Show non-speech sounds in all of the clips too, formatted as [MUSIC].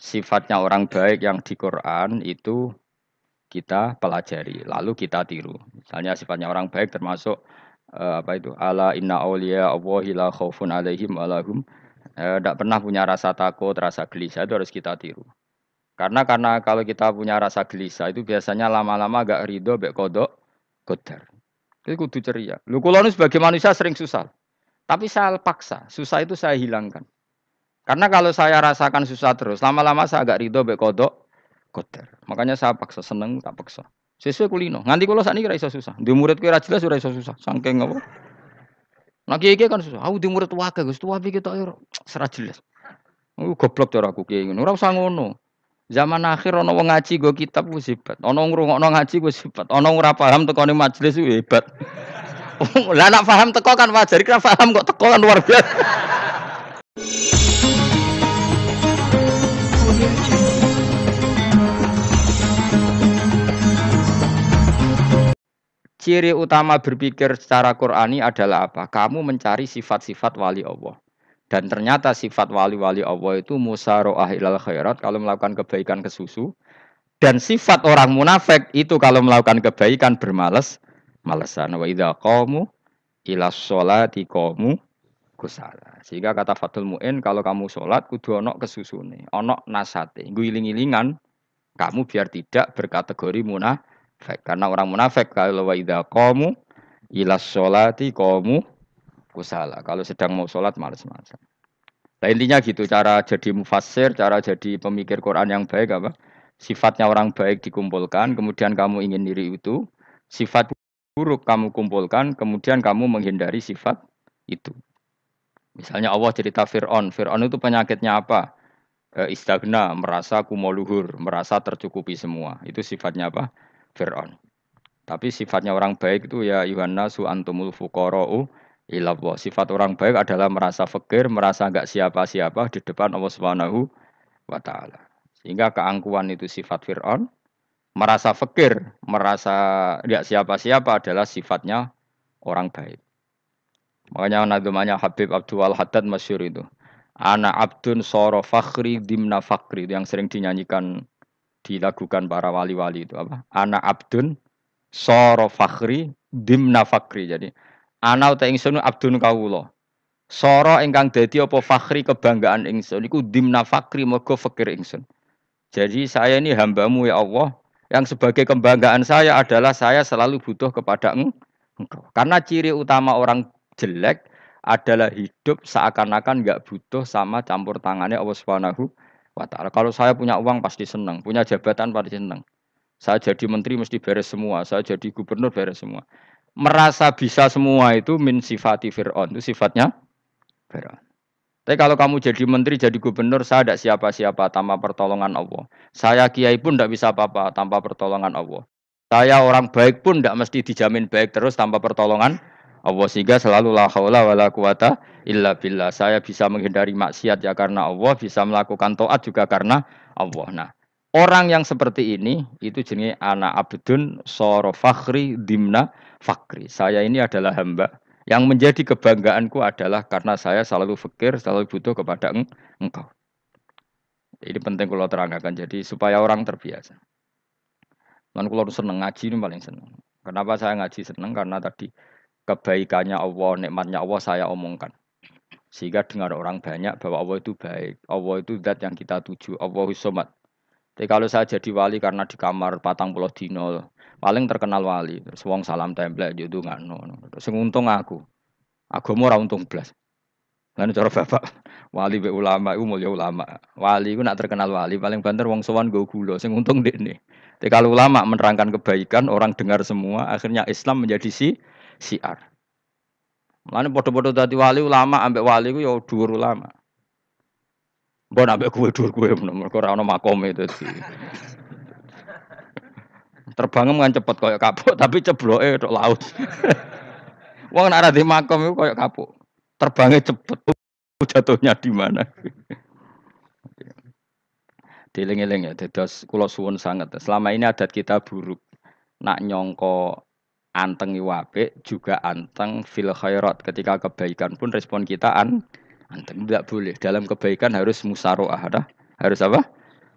sifatnya orang baik yang di Quran itu kita pelajari, lalu kita tiru. Misalnya sifatnya orang baik termasuk uh, apa itu? Ala inna awliya Allahi la khaufun alaihim alahum. Tidak uh, pernah punya rasa takut, rasa gelisah itu harus kita tiru. Karena karena kalau kita punya rasa gelisah itu biasanya lama-lama agak ridho, bek kodok, kodar. Itu kudu ceria. Lu kalau sebagai manusia sering susah. Tapi saya paksa, susah itu saya hilangkan. Karena kalau saya rasakan susah terus, lama-lama saya agak ridho, bek kodok, kodar. Makanya saya paksa seneng, tak paksa. Sesuai kulino. Nganti kalau saat ini kira susah. Di murid kira jelas sudah iso susah. Sangking apa? Nah kiai kan susah. Aku di murid wakil, gus tua pikir tak serah jelas. Aku goblok cara aku kiai ngono. Ora usah ngono. Zaman akhir ono wong ngaji go kitab wis hebat. Ono ngrungokno ngaji wis hebat. Ono ora paham tekone majelis wis hebat. [LAUGHS] Lah nak paham teko kan wajar, kira paham kok teko kan luar biasa. Ciri utama berpikir secara Qurani adalah apa? Kamu mencari sifat-sifat wali Allah. Dan ternyata sifat wali-wali Allah itu musaro'ah ilal khairat kalau melakukan kebaikan ke susu. Dan sifat orang munafik itu kalau melakukan kebaikan bermalas malesan. Wa idza qamu ila sholati qamu kusala. Sehingga kata Fatul Mu'in kalau kamu sholat kudu ono kesusune, ono nasate. Guling-gilingan kamu biar tidak berkategori munafik. Karena orang munafik kalau wa idza qamu ila sholati qamu kusala. Kalau sedang mau sholat males-malesan. Nah intinya gitu cara jadi mufassir, cara jadi pemikir Quran yang baik apa? Sifatnya orang baik dikumpulkan, kemudian kamu ingin diri itu. Sifat buruk kamu kumpulkan, kemudian kamu menghindari sifat itu. Misalnya Allah cerita Fir'aun. Fir'aun itu penyakitnya apa? E, istagna, merasa kumoluhur, merasa tercukupi semua. Itu sifatnya apa? Fir'aun. Tapi sifatnya orang baik itu ya Yuhanna su antumul fuqara'u ilallah. Sifat orang baik adalah merasa fakir, merasa enggak siapa-siapa di depan Allah Subhanahu wa taala. Sehingga keangkuhan itu sifat Firaun, merasa fakir, merasa enggak siapa-siapa adalah sifatnya orang baik. Makanya nadumanya Habib Abdul Haddad masyur itu. Anak abdun soro fakhri dimna fakri itu yang sering dinyanyikan dilakukan para wali-wali itu apa? Anak abdun soro fakhri dimna fakri. Jadi Ana uta ingsun abdun kawula. Sora ingkang dadi apa fakhri kebanggaan ingsun iku dimna fakri mergo fakir ingsun. Jadi saya ini hambamu ya Allah yang sebagai kebanggaan saya adalah saya selalu butuh kepada engkau. Karena ciri utama orang jelek adalah hidup seakan-akan nggak butuh sama campur tangannya Allah Subhanahu wa taala. Kalau saya punya uang pasti senang, punya jabatan pasti senang. Saya jadi menteri mesti beres semua, saya jadi gubernur beres semua merasa bisa semua itu min sifati Fir'aun. Itu sifatnya Fir'aun. Tapi kalau kamu jadi menteri, jadi gubernur, saya tidak siapa-siapa tanpa pertolongan Allah. Saya kiai pun tidak bisa apa-apa tanpa pertolongan Allah. Saya orang baik pun tidak mesti dijamin baik terus tanpa pertolongan Allah. Sehingga selalu la haula wa la quwata illa billah. Saya bisa menghindari maksiat ya karena Allah, bisa melakukan taat juga karena Allah. Nah, orang yang seperti ini itu jenis anak abdun soro fakhri dimna fakri. Saya ini adalah hamba. Yang menjadi kebanggaanku adalah karena saya selalu fikir, selalu butuh kepada eng engkau. Ini penting kalau terangkan. Jadi supaya orang terbiasa. Dan kalau seneng ngaji ini paling seneng. Kenapa saya ngaji seneng? Karena tadi kebaikannya Allah, nikmatnya Allah saya omongkan. Sehingga dengar orang banyak bahwa Allah itu baik. Allah itu zat yang kita tuju. Allah somat. Tapi kalau saya jadi wali karena di kamar patang pulau dino, paling terkenal wali terus wong salam template yo ndongakno sing untung aku agama ora untung blas lan cara bapak wali be ulama iku mulya ulama wali iku nak terkenal wali paling banter wong sowan go gula sing untung dekne tapi kalau ulama menerangkan kebaikan orang dengar semua akhirnya Islam menjadi si siar Mulane padha-padha dadi wali ulama ambek wali ku ya dhuwur ulama. Mbok ambek kuwe dhuwur kuwe mergo ora ana makome dadi. [LAUGHS] Terbang kan cepet koyo kapuk tapi cebloke tok laut. [LAUGHS] Wong nek ora di makom iku koyo kapuk. Terbangnya cepet. Jatuhnya di mana? [LAUGHS] Dieling-eling ya, dados kula suwun sangat. Selama ini adat kita buruk. Nak nyongko anteng iwape juga anteng fil khairat. Ketika kebaikan pun respon kita an anteng tidak boleh. Dalam kebaikan harus musaroah, harus apa?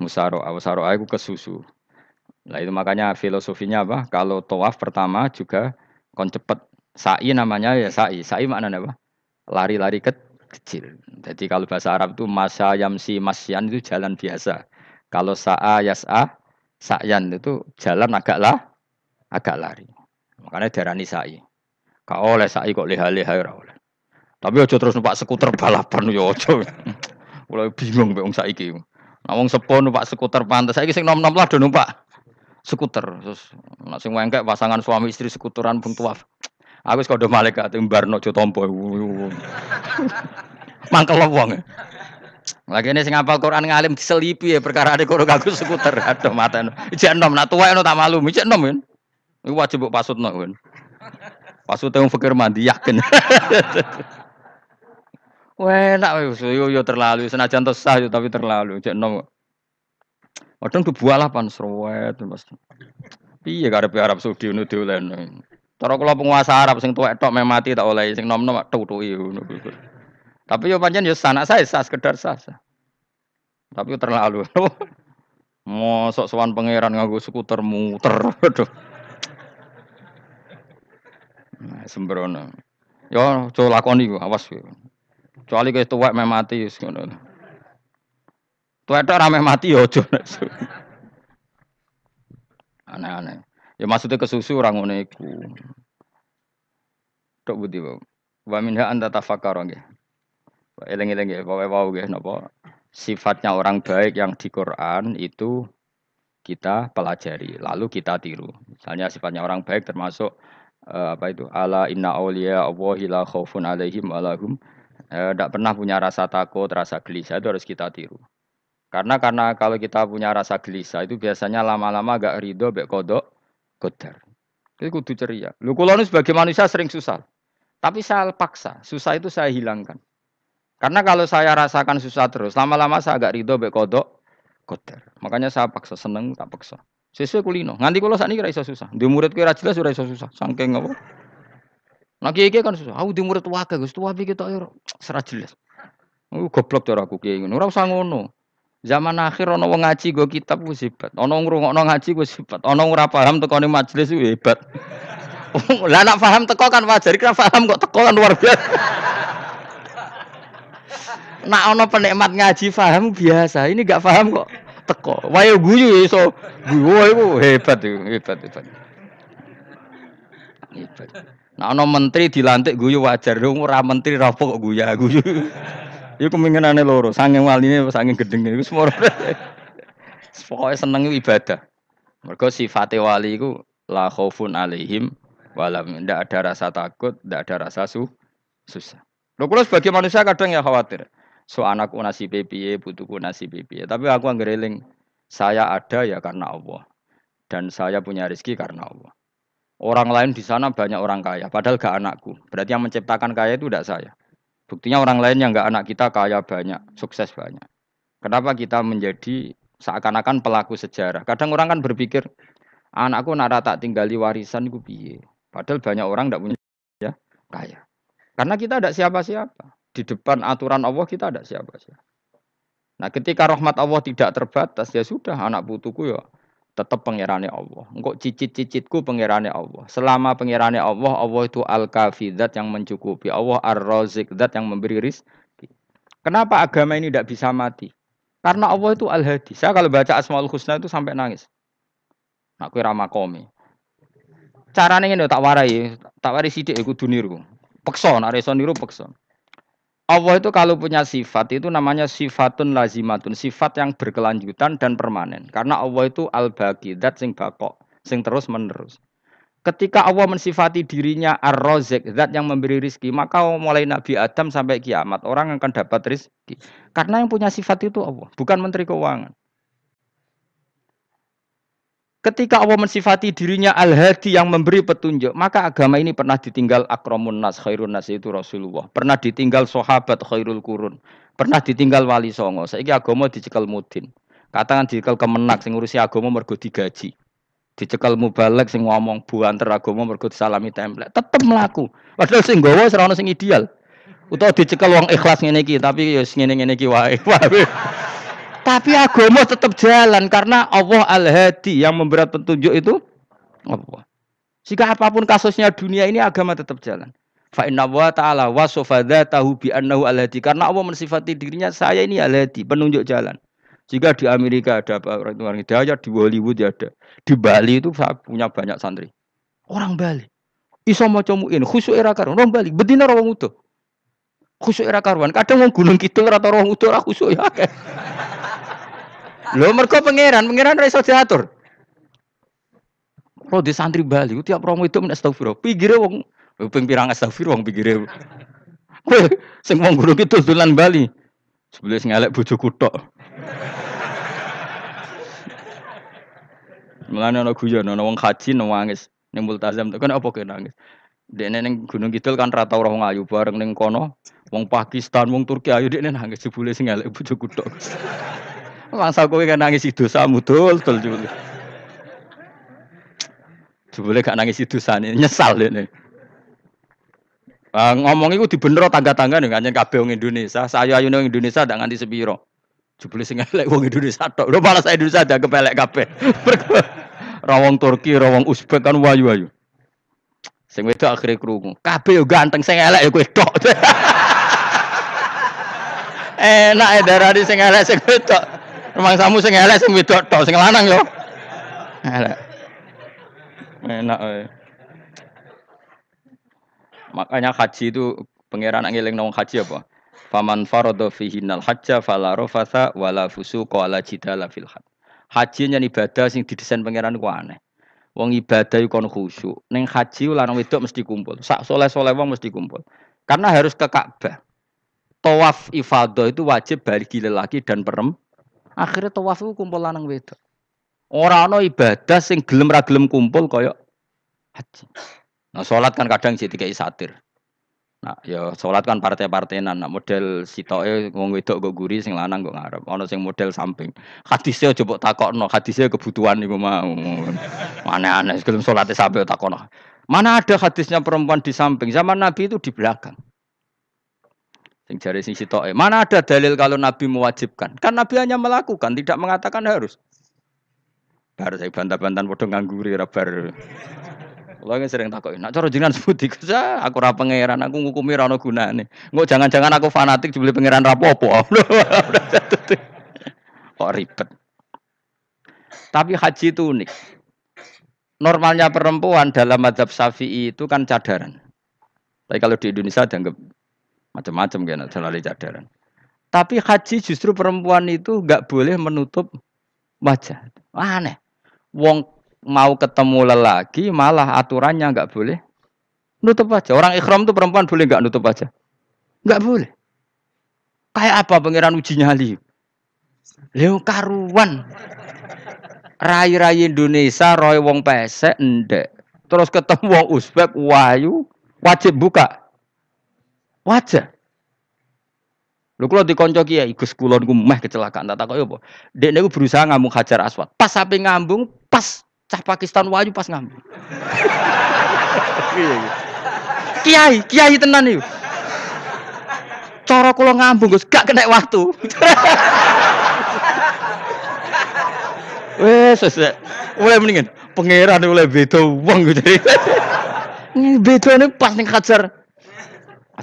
Musaro, musaro aku ke susu. Nah itu makanya filosofinya apa? Kalau tawaf pertama juga kon cepet sa'i namanya ya sa'i. Sa'i maknanya apa? Lari-lari ke kecil. Jadi kalau bahasa Arab itu masa yamsi masyan itu jalan biasa. Kalau sa'a yas'a sa'yan itu jalan agak lah agak lari. Makanya darani sa'i. Kau oleh sa'i kok leha-leha ora oleh. Tapi ojo terus numpak skuter balapan yo ojo. Mulai bingung mbek saiki. Nah wong sepo numpak skuter pantas saiki sing nom-nom lah do numpak skuter. Terus nek sing pasangan suami istri skuteran pun tuaf. Aku wis kodho malaikat mbarno aja tampa. [LAUGHS] Mangkel wong. Lagi ini sing apal Quran ngalim diselipi ya perkara ada kono kagum skuter. Aduh mata Ijek nom nak tuwa tak malu. Ijek nom. Iku wajib mbok pasutno kan. Pasute wong fakir mandi yakin. [LAUGHS] Wah, enak yo yo terlalu senajan sah tapi terlalu. Ijek nom. Kadang kebualah pan serwet Mas. Piye karepe Arab Saudi ngono diolen. Cara kula penguasa Arab sing tuwek tok meh mati tak oleh sing nom-nom tutuki ngono. Tapi yo pancen yo sanak saya sah sekedar sah. Tapi terlalu. [LAUGHS] Mosok sowan pangeran nganggo skuter muter. Aduh. Nah, sembrono. Yo coba lakoni ku, awas ku. Kecuali kowe tuwek meh mati wis ngono. Rame mati ya aja. Aneh-aneh. Ya maksudnya kesusu orang ngono. Tok budi wae. Wa minha anta tafakkar nggih. Eling-eling nggih, pokoke wau nggih napa sifatnya orang baik yang di Quran itu kita pelajari, lalu kita tiru. Misalnya sifatnya orang baik termasuk uh, apa itu? Ala inna auliya Allahi la khaufun alaihim walahum tidak uh, pernah punya rasa takut, rasa gelisah itu harus kita tiru. Karena karena kalau kita punya rasa gelisah itu biasanya lama-lama agak ridho bek kodok kodar. Itu kudu ceria. Lu kalau sebagai manusia sering susah. Tapi saya paksa, susah itu saya hilangkan. Karena kalau saya rasakan susah terus, lama-lama saya agak ridho bek kodok kodar. Makanya saya paksa seneng tak paksa. Sesuai kulino. Nganti kalau saat ini iso susah. Di murid kira jelas sudah iso susah. Sangking apa? Nah kiai kan susah. Aku di murid wakil, gus tua pikir tak serat jelas. Aku goblok cara aku kiai ngono. Ora ngono. Zaman akhir ono wong ngaji go kitab wis hebat. Ono ngrungokno ngaji wis hebat. Ono ora paham tekone majelis wis hebat. [LAUGHS] Lah nak paham teko kan wajar, kira paham kok teko kan luar biasa. [LAUGHS] nak ono penikmat ngaji paham biasa. Ini gak paham kok teko. Wayo guyu iso guyu iku hebat itu, hebat hebat. Hebat. Nah ono menteri dilantik guyu wajar, ora menteri rapo kok guyu guyu. Iku kemungkinane loro, saking waline saking gedenge iku semua. Pokoke seneng ibadah. Mergo sifate wali iku la khaufun alaihim walam ndak ada rasa takut, ndak ada rasa su susah. Lho kula sebagai manusia kadang ya khawatir. So anakku nasi piye, butuhku nasi piye. Tapi aku anggereling saya ada ya karena Allah. Dan saya punya rezeki karena Allah. Orang lain di sana banyak orang kaya, padahal gak anakku. Berarti yang menciptakan kaya itu tidak saya. Buktinya orang lain yang nggak anak kita kaya banyak, sukses banyak. Kenapa kita menjadi seakan-akan pelaku sejarah? Kadang orang kan berpikir, anakku nara tak tinggali warisan gue. Padahal banyak orang tidak punya ya kaya. Karena kita ada siapa-siapa. Di depan aturan Allah kita ada siapa-siapa. Nah ketika rahmat Allah tidak terbatas, ya sudah anak putuku ya tetap pangerane Allah. Engkau cicit-cicitku pangerane Allah. Selama pangerane Allah, Allah itu al-kafi yang mencukupi. Allah ar-razik yang memberi rizki. Kenapa agama ini tidak bisa mati? Karena Allah itu al-hadi. Saya kalau baca Asmaul Husna itu sampai nangis. Nah, kue ramakomi. Caranya ini tak warai, tak warai sidik aku duniru. Pekson, areson niru pekson. Allah itu kalau punya sifat itu namanya sifatun lazimatun, sifat yang berkelanjutan dan permanen. Karena Allah itu al-baqi, dat sing bakok, sing terus menerus. Ketika Allah mensifati dirinya ar-razik, zat yang memberi rizki, maka mulai Nabi Adam sampai kiamat orang akan dapat rizki. Karena yang punya sifat itu Allah, bukan menteri keuangan. Ketika Allah mensifati dirinya al-hadi yang memberi petunjuk, maka agama ini pernah ditinggal akromun nas, khairun nas itu Rasulullah. Pernah ditinggal sahabat khairul kurun. Pernah ditinggal wali songo. Saiki agama dicekal mudin. Katakan dicekal kemenak sing ngurusi agama mergo digaji. Dicekal mubalek sing ngomong buanter agama mergo disalami template. Tetep melaku. Padahal sing gawa ora sing ideal. Utawa dicekal wong ikhlas ngene iki, tapi ya ngene-ngene iki wae. [LAUGHS] Tapi agama tetap jalan karena Allah Al-Hadi yang memberat petunjuk itu Allah. Jika apa pun kasusnya dunia ini agama tetap jalan. Fa inna wa ta'ala wasofa tahu bi annahu al-hadi. Karena Allah mensifati dirinya saya ini al-hadi, penunjuk jalan. Jika di Amerika ada orang orang hidayah, di Hollywood ya ada. Di Bali itu saya punya banyak santri. Orang Bali. Iso maca muin, khusyuk era karuan. Orang Bali, bedina orang utuh. Khusyuk era karuan. Kadang wong gunung kidul rata orang utuh ora khusyuk ya. Lho mergo pangeran, pangeran ra iso diatur. Kalau di santri Bali, tiap orang itu men astagfirullah. Pikire wong ping pirang astagfirullah wong pikire. Kowe sing wong gunung kidul dolan Bali. Sebelah ngelek bojoku tok. Mulane ana guyon ana wong haji nangis ning multazam kan apa kena nangis. Dene ning Gunung Kidul kan rata ora wong ayu bareng ning kono wong Pakistan wong Turki ayu dekne nangis jebule sing elek bojoku tok. Masa kowe kan nangis dosa mudul tul jebule. Jebule gak nangis dosane nyesal dekne. Uh, ngomong itu dibener tangga-tangga nih kan kabeh wong Indonesia. Saya ayu ning Indonesia ndak nganti sepiro. Jebule sing elek wong Indonesia tok. Lho malah saya Indonesia ada kepelek kabeh. [LAUGHS] rawong Turki, rawong Uzbek kan wayu-wayu. Sing wedok akhire krungu. Kabeh yo ganteng sing elek ya kowe tok. [LAUGHS] Enak ya darani sing elek sing wedok. Rumang samu sing elek sing wedok tok, sing lanang yo. Elek. Enak eh. Makanya haji itu pangeran ngiling nang haji apa? Faman farada fihi nal hajja fala rafatha wala fusuqa wala jidala fil hajj. Haji nyen ibadah sing didesain pangeran ku aneh. Wong ibadah kon khusyuk. Ning haji lanang wedok mesti kumpul. Sak soleh-soleh wong mesti kumpul. Karena harus ke Ka'bah. Tawaf ifadah itu wajib bagi lelaki dan perem. Akhirnya tawaf itu kumpul lanang wedok. Ora ana ibadah sing gelem ra gelem kumpul kaya haji. Nah, sholat kan kadang sih tiga satir. Nah, ya sholat kan partai-partainan. Nah, model sitoke wong wedok kok guri sing lanang kok ngarep. Ono sing model samping. Hadisnya coba takokno, hadisnya kebutuhan niku mau. Mana aneh sebelum sholatnya sampai takokno. Mana ada hadisnya perempuan di samping? Zaman Nabi itu di belakang. Sing jari sing sitoke. Mana ada dalil kalau Nabi mewajibkan? Kan Nabi hanya melakukan, tidak mengatakan harus. Baru saya bantah-bantahan bodoh ngangguri rabar. Kalau yang sering takut, nak cara jenengan sebuti kerja, aku rapa pangeran, aku ngukumi rano gunane. Nggak jangan-jangan aku fanatik dibeli pangeran rapopo. [LAUGHS] Kok ribet. Tapi haji itu unik. Normalnya perempuan dalam madhab syafi'i itu kan cadaran. Tapi kalau di Indonesia dianggap macam-macam kan, selalu cadaran. Tapi haji justru perempuan itu nggak boleh menutup wajah. Aneh. Wong mau ketemu lelaki malah aturannya nggak boleh nutup aja. Orang ikhram tuh perempuan boleh nggak nutup aja? Nggak boleh. Kayak apa pangeran uji nyali? Leo karuan. Rai-rai Indonesia, roy wong pesek, ndek. Terus ketemu wong Uzbek, wayu, wajib buka. Wajib. Lho kula dikonco kiai Gus kulon ku meh kecelakaan tak takoki apa. Dek niku berusaha ngambung Hajar Aswad. Pas sampe ngambung, pas cah Pakistan waju pas ngambil. kiai, kiai tenan yuk. Cara kula ngambung Gus gak kena waktu. [LAUGHS] Wes wes. Mulai mendingan pangeran mulai beda wong gitu. Beda nih pas ning kajar.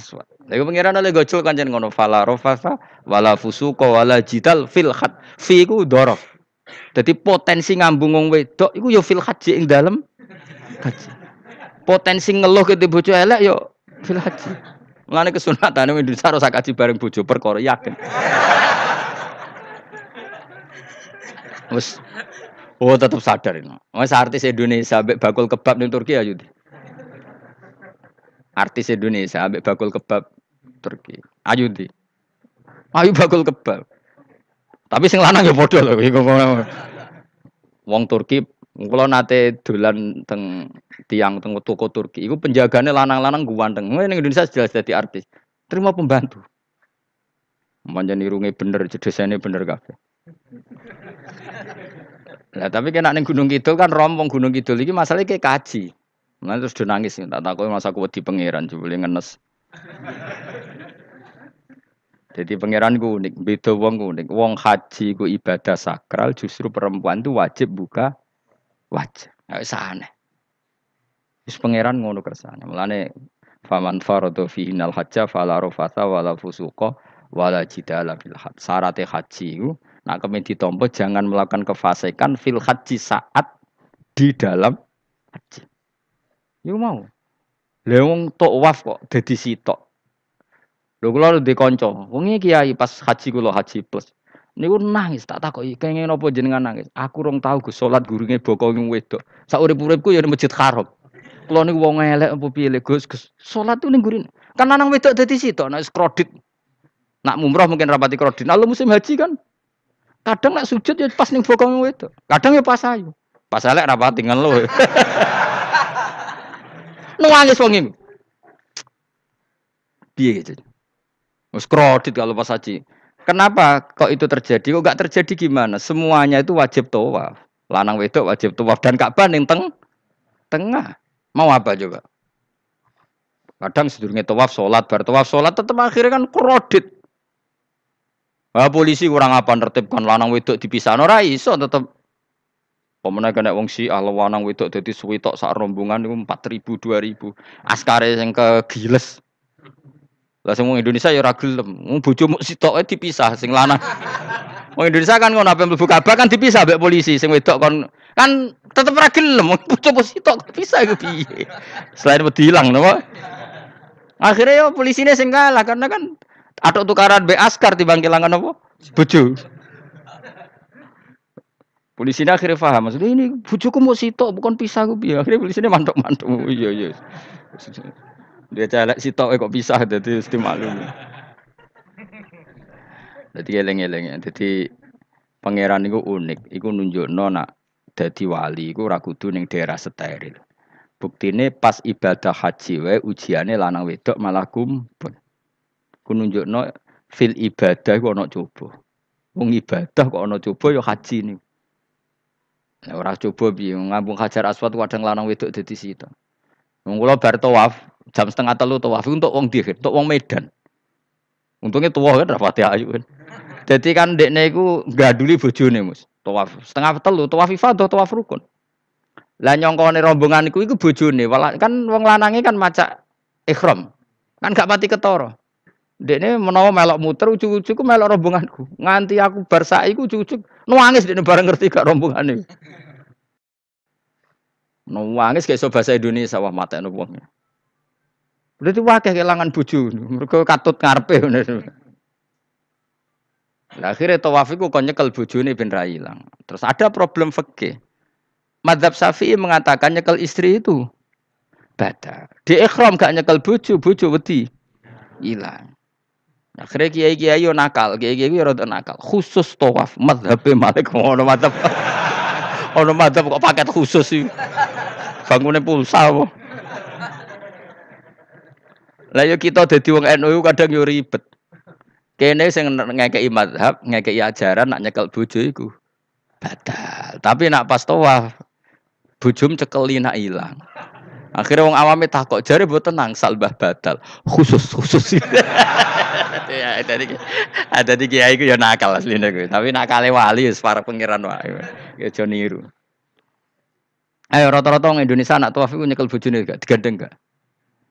Aswad. Lagi pangeran oleh gocul kanjen ngono fala rofasa wala fusuko wala jidal fil khat. Fi ku dorof. Jadi potensi ngambung wong wedok iku yo fil haji ing dalem. Potensi ngeluh ke bojo elek yo fil haji. Mulane kesunatan wong Indonesia harus kaji bareng bojo perkara yakin. Wes Oh tetap sadar ini. Mas artis Indonesia bakul kebab ning Turki ayo. Artis Indonesia ambek bakul kebab Turki. Ayo di. Ayo bakul kebab. Tapi sing lanang ya padha lho Wong Turki kula nate dolan teng tiang teng toko Turki. Iku penjagane lanang-lanang guanteng. Ning Indonesia jelas jadi artis. Terima pembantu. Manjan irunge bener, jedesane bener kabeh. Lah tapi kena ning Gunung Kidul kan rompong Gunung Kidul iki masalahnya kayak kaji. Nah terus do nangis tak takoki masa aku di pangeran jebule ngenes. Jadi pangeran ku unik, beda wong ku unik. Wong haji ku ibadah sakral, justru perempuan itu wajib buka wajah. Nggak sana. Terus pangeran ngono kersane. Mulane faman faradu fi innal hajja fala rafata wala fusuqa wala jidala fil hajj. Syaratnya haji ku nak kemen ditompo jangan melakukan kefasikan fil haji saat di dalam haji. Yo mau. Lha wong waf kok dadi sitok. Lho kula ndek kanca, wong iki kiai pas haji kula haji plus. Niku nangis tak takoki, kenging napa jenengan nangis? Aku rong tau Gus salat gurunge bokong wedok. Sak urip-uripku ya Masjid Haram. Kula niku wong elek apa piye Gus? Gus salat tuh ning gurine. Kan lanang wedok dadi sitok nek kredit. Nak mumrah mungkin rapati kredit. Nah, musim haji kan kadang nak sujud ya pas ning bokong wedok. Kadang ya pas ayu. Pas elek rapati ngeluh. [LAUGHS] Nangis wong iki. Piye gitu? Mus kredit kalau pas haji. Kenapa kok itu terjadi? Kok gak terjadi gimana? Semuanya itu wajib tawaf. Lanang wedok wajib tawaf dan Ka'bah ning teng tengah. Mau apa coba? Kadang sedurunge tawaf salat, bar tawaf salat tetep akhirnya kan kredit. Wah, polisi kurang apa nertibkan lanang wedok dipisah ora iso tetep Pemenang kena wong si Allah lanang wedok dadi suwi tok sak rombongan niku 4000 2000. Askare sing kegiles lah semua Indonesia ya ora gelem. Wong bojo sitoke dipisah sing lanang. [LAUGHS] Wong Indonesia kan ngono ape mlebu Ka'bah kan dipisah mbek polisi sing wedok kon kan tetep ora gelem. Wong bojo sitok dipisah iku piye. Selain wedi ilang napa? Akhirnya ya polisinya sing kalah karena kan ada tukaran be askar di kelangan apa? Bojo. Polisinya akhirnya paham maksudnya ini bojoku mau sitok bukan pisah gue piye. Akhirnya polisinya mantuk-mantuk. [LAUGHS] Iya iya. Dia celek sitok kok pisah dadi mesti maklum. Dadi eleng-eleng. Dadi pangeran iku unik, iku nunjukno nak dadi wali iku ora kudu ning daerah steril. Buktine pas ibadah haji wae ujiane lanang wedok malah kumpul. Ku nunjukno fil ibadah iku ana coba. Wong ibadah kok ana coba ya haji nih. Nah, ora coba piye ngambung hajar aswad kadang lanang wedok dadi sitok. Wong kula bar tawaf, jam setengah telu tawaf untuk wong dihir, untuk wong Medan. Untungnya tua kan rapati ayu kan. Jadi kan dekne iku gaduli bojone Mus. Tawaf setengah telu, tawaf ifadah, tawaf rukun. Lah nyongkone rombongan iku iku bojone, kan wong lanange kan macak ikhram. Kan gak mati ketara. Dekne menawa melok muter ujug-ujug melok rombonganku. Nganti aku bar saiki ujug-ujug nangis dekne bareng ngerti gak rombongane. Nangis kayak so bahasa Indonesia wah mata wong. Berarti wakil kehilangan bojo. Mereka katut ngarepe Nah, akhirnya tawaf itu kon nyekel bojone ben ra ilang. Terus ada problem fikih. Madzhab Syafi'i mengatakan nyekel istri itu bada. Di ikhram gak nyekel bojo, bojo wedi hilang. Akhirnya kiai-kiai yo nakal, kiai-kiai yo rada nakal. Khusus tawaf madzhab Malik [LAUGHS] ono madzhab. [LAUGHS] ono madzhab kok paket khusus sih. Bangunnya pulsa apa? Lah yo kita dadi wong NU kadang yo ribet. Kene sing ngekeki mazhab, ngekeki ajaran nak nyekel bojo iku batal. Tapi nak pas tawaf bojom cekeli nak ilang. Akhirnya wong awame takok jare mbok tenang salbah batal. Khusus khusus. [LAUGHS] ya tadi ada di kiai ku ya nakal asline ku. Tapi nakale wali wis para pangeran wae. Ya aja niru. Ayo rata-rata wong Indonesia nak tawaf iku nyekel bojone gak digandeng gak?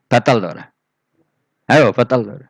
Batal to ora? Ayo, batal.